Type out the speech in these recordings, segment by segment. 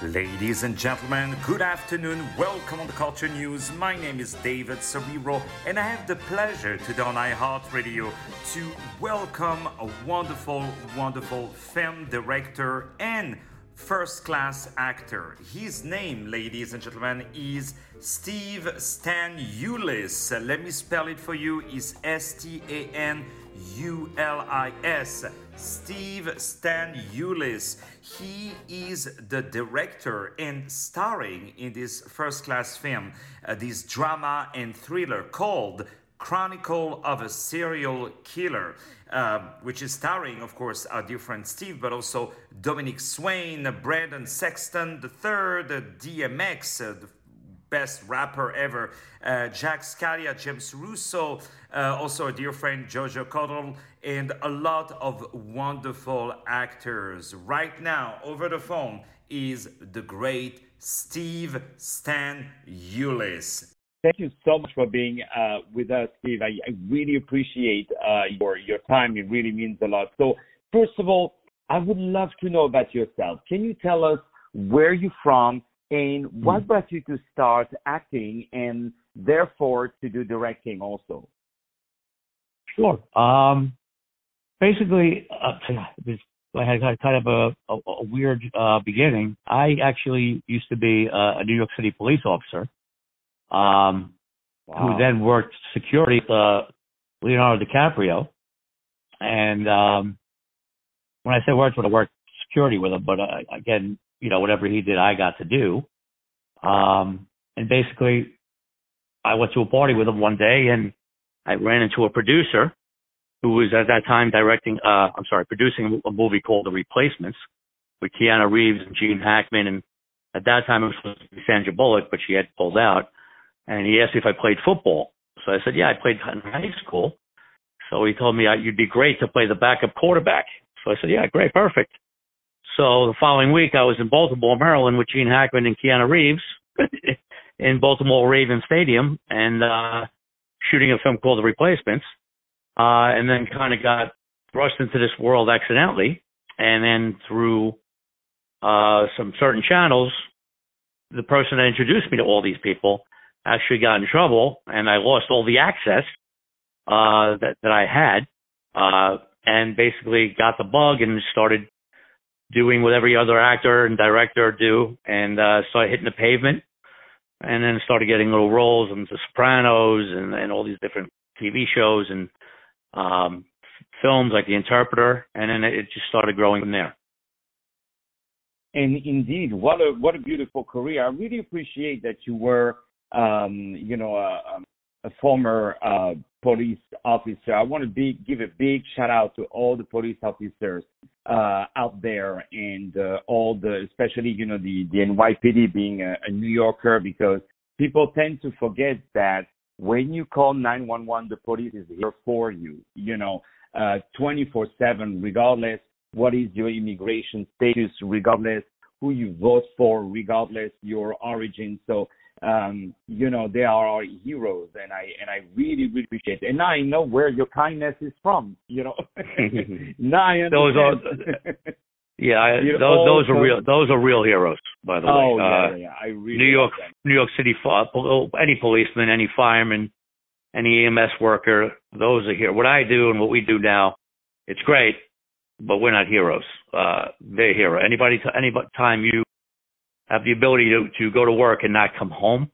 Ladies and gentlemen, good afternoon. Welcome on the Culture News. My name is David Serero, and I have the pleasure today on iHeartRadio to welcome a wonderful, wonderful film director and first class actor. His name, ladies and gentlemen, is Steve Stan Ulis. Let me spell it for you. Is S T A N U L I S. Steve Stan Ulis. He is the director and starring in this first class film, uh, this drama and thriller called Chronicle of a Serial Killer, uh, which is starring, of course, our dear friend Steve, but also Dominique Swain, Brendan Sexton the III, DMX, uh, the best rapper ever, uh, Jack Scalia, James Russo, uh, also a dear friend Jojo Cottle, and a lot of wonderful actors. Right now, over the phone, is the great Steve Stan Ulis. Thank you so much for being uh, with us, Steve. I, I really appreciate uh, your your time. It really means a lot. So, first of all, I would love to know about yourself. Can you tell us where you're from and what brought you to start acting and therefore to do directing also? Sure. Um, basically, uh, I had kind of a, a, a weird uh, beginning. I actually used to be a, a New York City police officer, um, wow. who then worked security with uh, Leonardo DiCaprio. And um, when I say worked I worked security with him, but uh, again, you know, whatever he did, I got to do. Um, and basically, I went to a party with him one day, and I ran into a producer who was at that time directing, uh, I'm sorry, producing a movie called The Replacements with Keanu Reeves and Gene Hackman. And at that time, it was supposed to be Sandra Bullock, but she had pulled out. And he asked me if I played football. So I said, yeah, I played in high school. So he told me you'd be great to play the backup quarterback. So I said, yeah, great, perfect. So the following week, I was in Baltimore, Maryland, with Gene Hackman and Keanu Reeves in Baltimore Raven Stadium, and uh, shooting a film called The Replacements uh, and then kind of got thrust into this world accidentally. And then through uh, some certain channels, the person that introduced me to all these people actually got in trouble, and I lost all the access uh, that that I had, uh, and basically got the bug and started doing what every other actor and director do, and uh, started hitting the pavement, and then started getting little roles in The Sopranos and, and all these different TV shows, and um, films like The Interpreter, and then it just started growing from there. And indeed, what a what a beautiful career! I really appreciate that you were, um, you know, a, a former uh, police officer. I want to be, give a big shout out to all the police officers uh, out there, and uh, all the, especially you know the the NYPD being a, a New Yorker, because people tend to forget that when you call 911, the police is here for you, you know, uh, 24 7, regardless what is your immigration status, regardless who you vote for, regardless your origin. So, um, you know, they are our heroes, and I and I really really appreciate it. And now I know where your kindness is from. You know, now I understand. Those are Yeah, I, those those are real. Those are real heroes, by the way. Oh yeah, uh, yeah, I really New York, New York City, any policeman, any fireman, any EMS worker, those are here. What I do and what we do now, it's great, but we're not heroes. Uh, they're hero. Anybody, any time you have the ability to to go to work and not come home,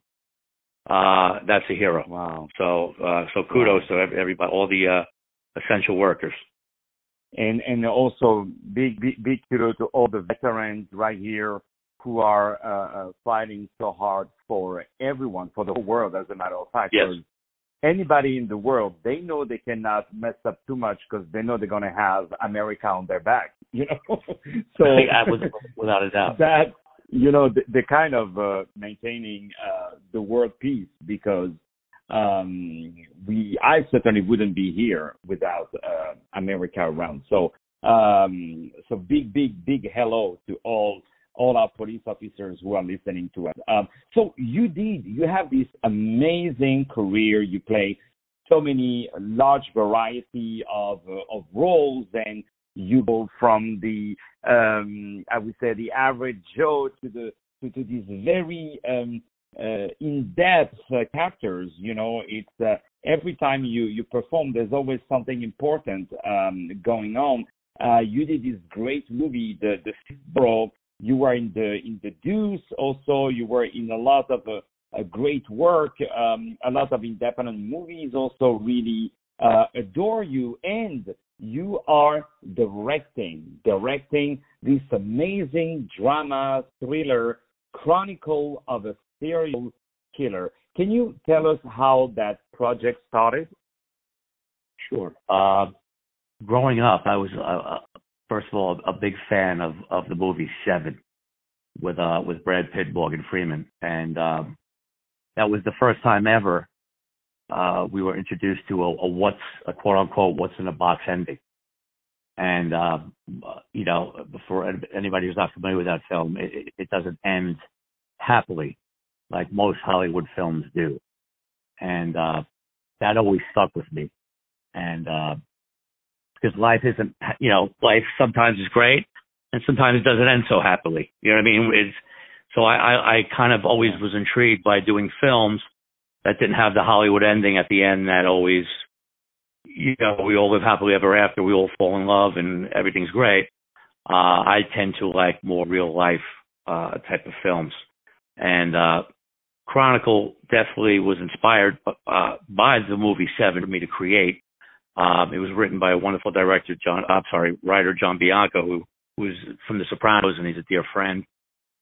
uh, that's a hero. Wow. So, uh, so kudos wow. to everybody, all the uh, essential workers and and also big big big kudos to all the veterans right here who are uh, uh, fighting so hard for everyone, for the whole world, as a matter of fact. Yes. Anybody in the world, they know they cannot mess up too much because they know they're going to have America on their back. You know, so without a doubt, that you know the, the kind of uh, maintaining uh, the world peace because um, we I certainly wouldn't be here without uh, America around. So um, so big big big hello to all all our police officers who are listening to us. Um, so you did you have this amazing career. You play so many large variety of of roles and you go from the um, I would say the average Joe to the to, to these very um, uh, in-depth uh, characters. You know, it's uh, every time you you perform, there's always something important um, going on. Uh, you did this great movie, the the Bro. You were in the in the Deuce. Also, you were in a lot of uh, a great work, um, a lot of independent movies. Also, really uh, adore you, and you are directing directing this amazing drama thriller chronicle of a serial killer. Can you tell us how that project started? Sure. Uh, growing up, I was uh, uh, first of all a big fan of of the movie Seven with uh with Brad Pitt, Morgan Freeman, and um, that was the first time ever uh, we were introduced to a, a what's a quote unquote what's in a box ending. And uh, you know, for anybody who's not familiar with that film, it, it doesn't end happily like most Hollywood films do. And uh that always stuck with me. And uh because life isn't you know, life sometimes is great and sometimes it doesn't end so happily. You know what I mean? It's so I, I, I kind of always was intrigued by doing films that didn't have the Hollywood ending at the end that always you know, we all live happily ever after, we all fall in love and everything's great. Uh I tend to like more real life uh type of films and uh, Chronicle definitely was inspired uh, by the movie Seven for me to create. Um, it was written by a wonderful director, John. I'm sorry, writer John Bianco, who who's from The Sopranos, and he's a dear friend.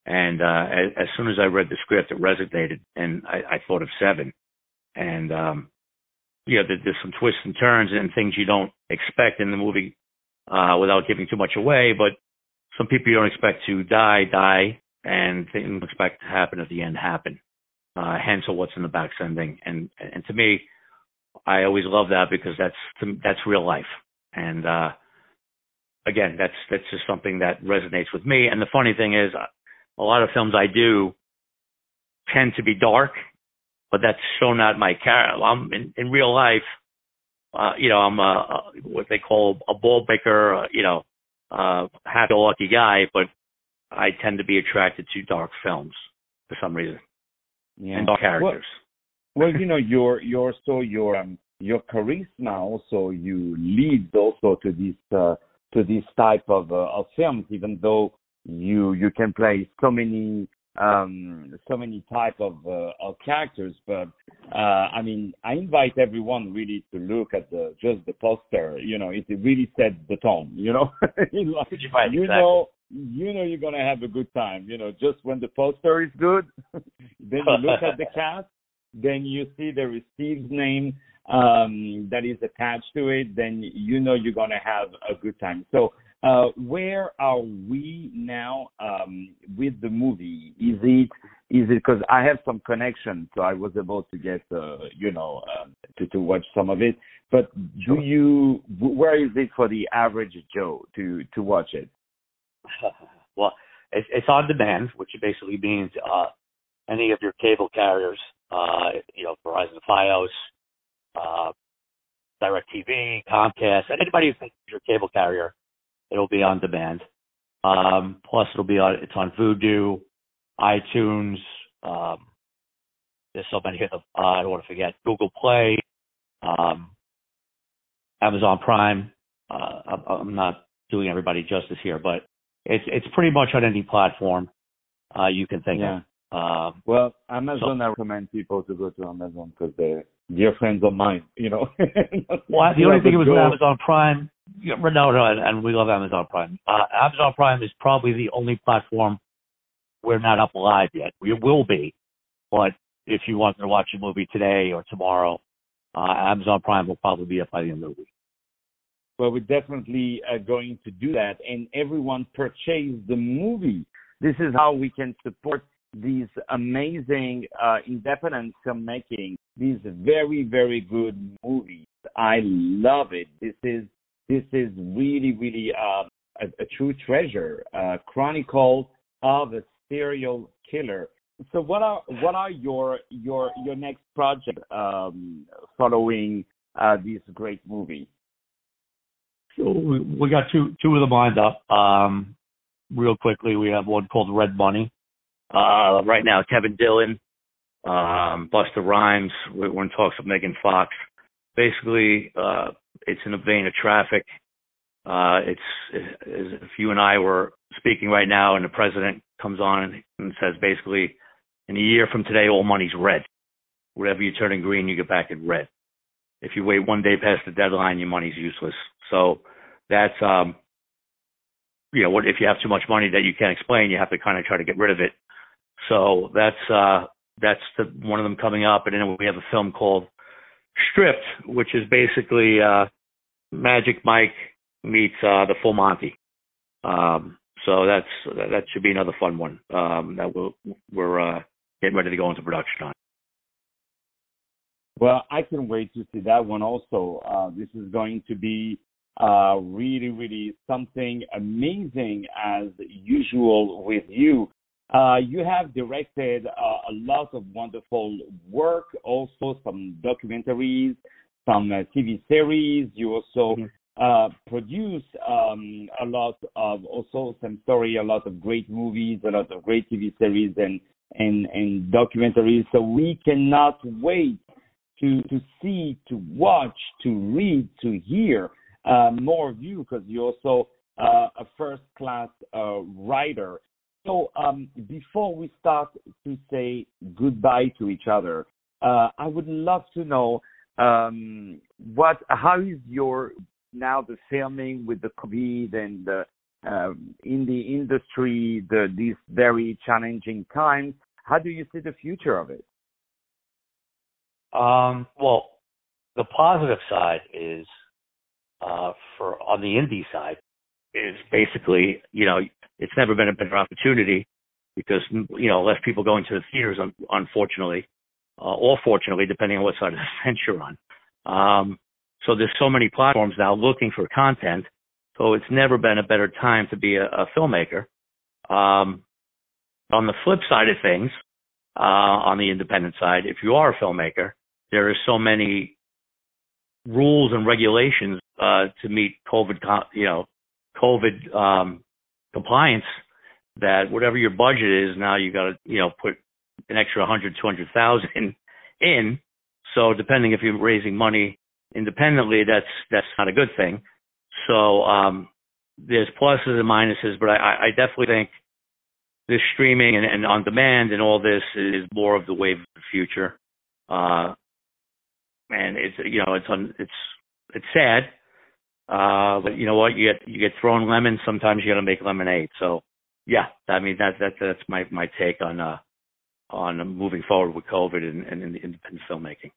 And uh, as, as soon as I read the script, it resonated, and I, I thought of Seven. And um, yeah, there, there's some twists and turns and things you don't expect in the movie, uh, without giving too much away. But some people you don't expect to die die, and things expect to happen at the end happen. Uh, hence, what's in the back sending, and and to me, I always love that because that's that's real life, and uh, again, that's that's just something that resonates with me. And the funny thing is, a lot of films I do tend to be dark, but that's so not my character. I'm in, in real life, uh, you know, I'm a, a what they call a ball breaker, uh, you know, uh, happy-lucky guy, but I tend to be attracted to dark films for some reason. Yeah. And dark characters. Well, well you know, your your so your um, your charisma also you lead also to this uh, to this type of uh, of films, even though you you can play so many um so many type of uh, of characters but uh i mean i invite everyone really to look at the just the poster you know it really sets the tone you know you know exactly. you know you're gonna have a good time. You know, just when the poster is good, then you look at the cast, then you see there is Steve's name um, that is attached to it, then you know you're gonna have a good time. So, uh, where are we now um, with the movie? Is it is it because I have some connection, so I was able to get uh, you know um, to to watch some of it. But do you where is it for the average Joe to to watch it? well, it's, it's on demand, which basically means uh, any of your cable carriers, uh, you know, Verizon, FiOS, uh, DirecTV, Comcast, anybody who thinks your cable carrier, it'll be on demand. Um, plus, it'll be on. It's on Vudu, iTunes. Um, there's so many. Uh, I don't want to forget Google Play, um, Amazon Prime. Uh, I'm, I'm not doing everybody justice here, but it's it's pretty much on any platform uh, you can think yeah. of. Um, well, Amazon, so, I recommend people to go to Amazon because they're dear friends of mine. You know. well, the only thing it was with Amazon Prime. Yeah, no, no, and, we love Amazon Prime. Uh, Amazon Prime is probably the only platform we're not up live yet. We will be, but if you want to watch a movie today or tomorrow, uh, Amazon Prime will probably be up by the end of the week. Well, we're definitely uh, going to do that, and everyone purchase the movie. This is how we can support these amazing uh, independent filmmaking. These very, very good movies. I love it. This is this is really, really uh, a, a, true treasure. Uh, Chronicle of a serial killer. So, what are what are your your your next project um, following uh, this great movie? So we, we got two two of them lined up. Um, real quickly, we have one called Red Bunny. Uh, right now, Kevin Dillon, um, Busta Rhymes. We're in talks with Megan Fox. Basically, uh, it's in the vein of traffic. Uh, it's as if you and I were speaking right now, and the president comes on and says basically, in a year from today, all money's red. Whatever you turn in green, you get back in red. If you wait one day past the deadline, your money's useless. So that's um, you know, what if you have too much money that you can't explain, you have to kind of try to get rid of it. So that's uh, that's the, one of them coming up, and then we have a film called Stripped, which is basically uh, Magic Mike meets uh, the Full Monty. Um, so that's that should be another fun one um, that we'll, we're uh, getting ready to go into production on. Well, I can wait to see that one also. Uh, this is going to be uh, really, really something amazing as usual with you. Uh, you have directed uh, a lot of wonderful work, also some documentaries, some uh, TV series. You also mm-hmm. Uh, produce um, a lot of also some story, a lot of great movies, a lot of great TV series and and and documentaries. So we cannot wait to to see, to watch, to read, to hear uh, more of you because you're also uh, a first class uh, writer. So um, before we start to say goodbye to each other, uh, I would love to know um, what how is your now the filming with the COVID and the, um, in the industry the, these very challenging times. How do you see the future of it? Um, well, the positive side is uh, for on the indie side is basically you know it's never been a better opportunity because you know less people going to the theaters unfortunately uh, or fortunately depending on what side of the fence you're on. Um, so there's so many platforms now looking for content. So it's never been a better time to be a, a filmmaker. Um, on the flip side of things, uh, on the independent side, if you are a filmmaker, there are so many rules and regulations uh, to meet COVID, you know, COVID um, compliance that whatever your budget is now you got to you know put an extra 100 200,000 in. So depending if you're raising money independently that's that's not a good thing. So um there's pluses and minuses but I I definitely think this streaming and, and on demand and all this is more of the wave of the future. Uh and it's you know it's on it's it's sad uh, but you know what? You get you get thrown lemons. Sometimes you got to make lemonade. So yeah, I mean that that that's my my take on uh on moving forward with COVID and, and the independent filmmaking.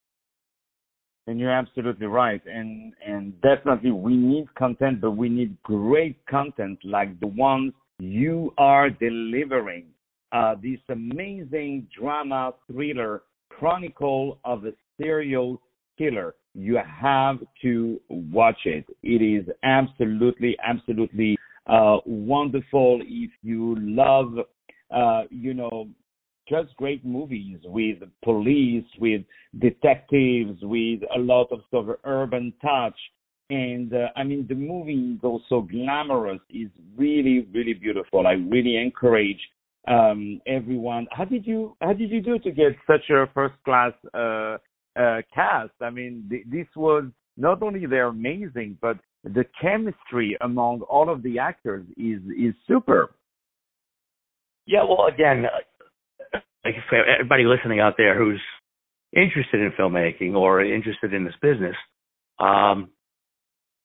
And you're absolutely right. And and definitely we need content, but we need great content like the ones you are delivering. Uh, this amazing drama thriller chronicle of a serial killer you have to watch it. It is absolutely, absolutely uh, wonderful. If you love, uh, you know, just great movies with police, with detectives, with a lot of sort of urban touch. And uh, I mean, the movie is also glamorous. is really, really beautiful. I really encourage um, everyone. How did you How did you do to get such a first class uh, uh, cast. I mean, th- this was not only they're amazing, but the chemistry among all of the actors is is superb. Yeah, well, again, uh, like for everybody listening out there who's interested in filmmaking or interested in this business, um,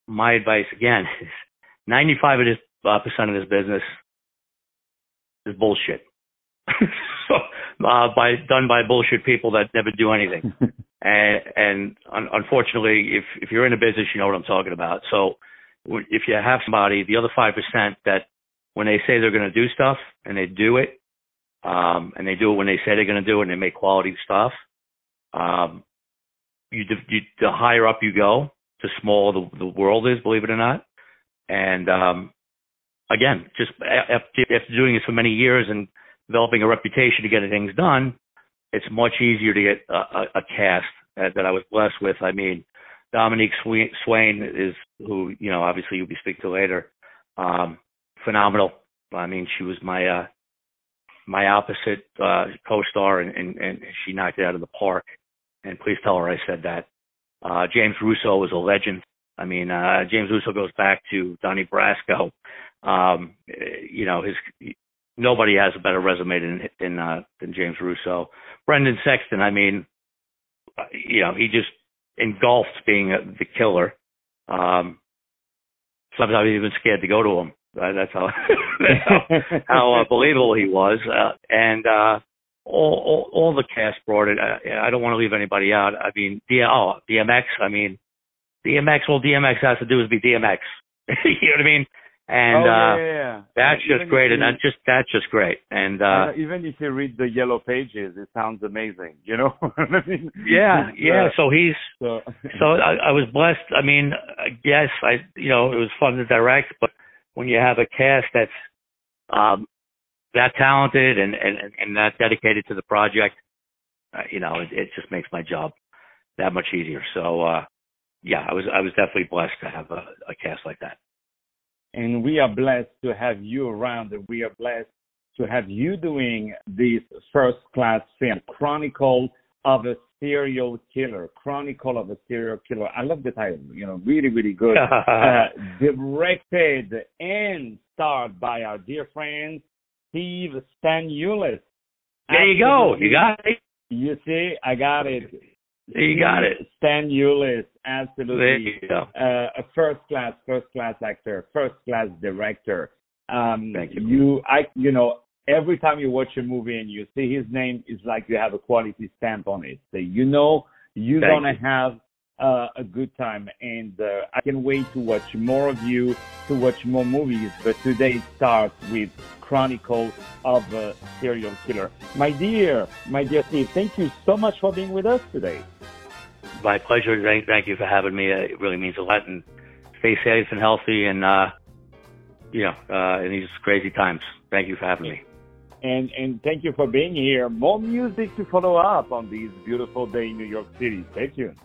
my advice again is 95 of this, uh, percent of this business is bullshit. so, uh, by done by bullshit people that never do anything. and and un- unfortunately, if if you're in a business, you know what I'm talking about. So if you have somebody, the other five percent that when they say they're going to do stuff and they do it, um, and they do it when they say they're going to do it and they make quality stuff, um, you, you the higher up you go, the smaller the, the world is, believe it or not. And um, again, just after, after doing this for many years and developing a reputation to get things done, it's much easier to get a, a, a cast that, that I was blessed with. I mean, Dominique Swain is who you know obviously you'll be speaking to later. Um, phenomenal. I mean, she was my uh, my opposite uh, co-star, and, and, and she knocked it out of the park. And please tell her I said that. Uh, James Russo was a legend. I mean, uh, James Russo goes back to Donnie Brasco. Um, you know, his nobody has a better resume than than, uh, than James Russo. Brendan Sexton. I mean, uh, you know, he just engulfed being a, the killer. Um, sometimes I was even scared to go to him. Uh, that's how how, how uh, he was, uh, and uh, all, all all the cast brought it. I, I don't want to leave anybody out. I mean, D- oh, DMX. I mean, DMX. All DMX has to do is be DMX. you know what I mean? And oh, uh, yeah, yeah. that's even just great, you, and that's just that's just great. And uh, even if you read the yellow pages, it sounds amazing. You know? I mean, yeah, yeah. So he's so, so I, I was blessed. I mean, yes, I you know it was fun to direct, but when you have a cast that's um, that talented and, and and that dedicated to the project, uh, you know, it, it just makes my job that much easier. So uh, yeah, I was I was definitely blessed to have a, a cast like that and we are blessed to have you around and we are blessed to have you doing this first class film chronicle of a serial killer. Chronicle of a serial killer. I love the title you know really really good. Uh, directed and starred by our dear friend steve stanulis. There you go. You got it. You see i got it. You got it. Stanulis, absolutely. There you go. Uh, a first class, first class actor, first class director. Um, Thank you. You, I, you know, every time you watch a movie and you see his name, it's like you have a quality stamp on it. So you know you're Thank gonna you. have uh, a good time, and uh, I can wait to watch more of you, to watch more movies. But today starts with Chronicle of a Serial Killer. My dear, my dear Steve, thank you so much for being with us today. My pleasure. Thank, thank you for having me. It really means a lot. And stay safe and healthy, and uh, you know, uh, in these crazy times. Thank you for having me. And and thank you for being here. More music to follow up on this beautiful day in New York City. Stay tuned.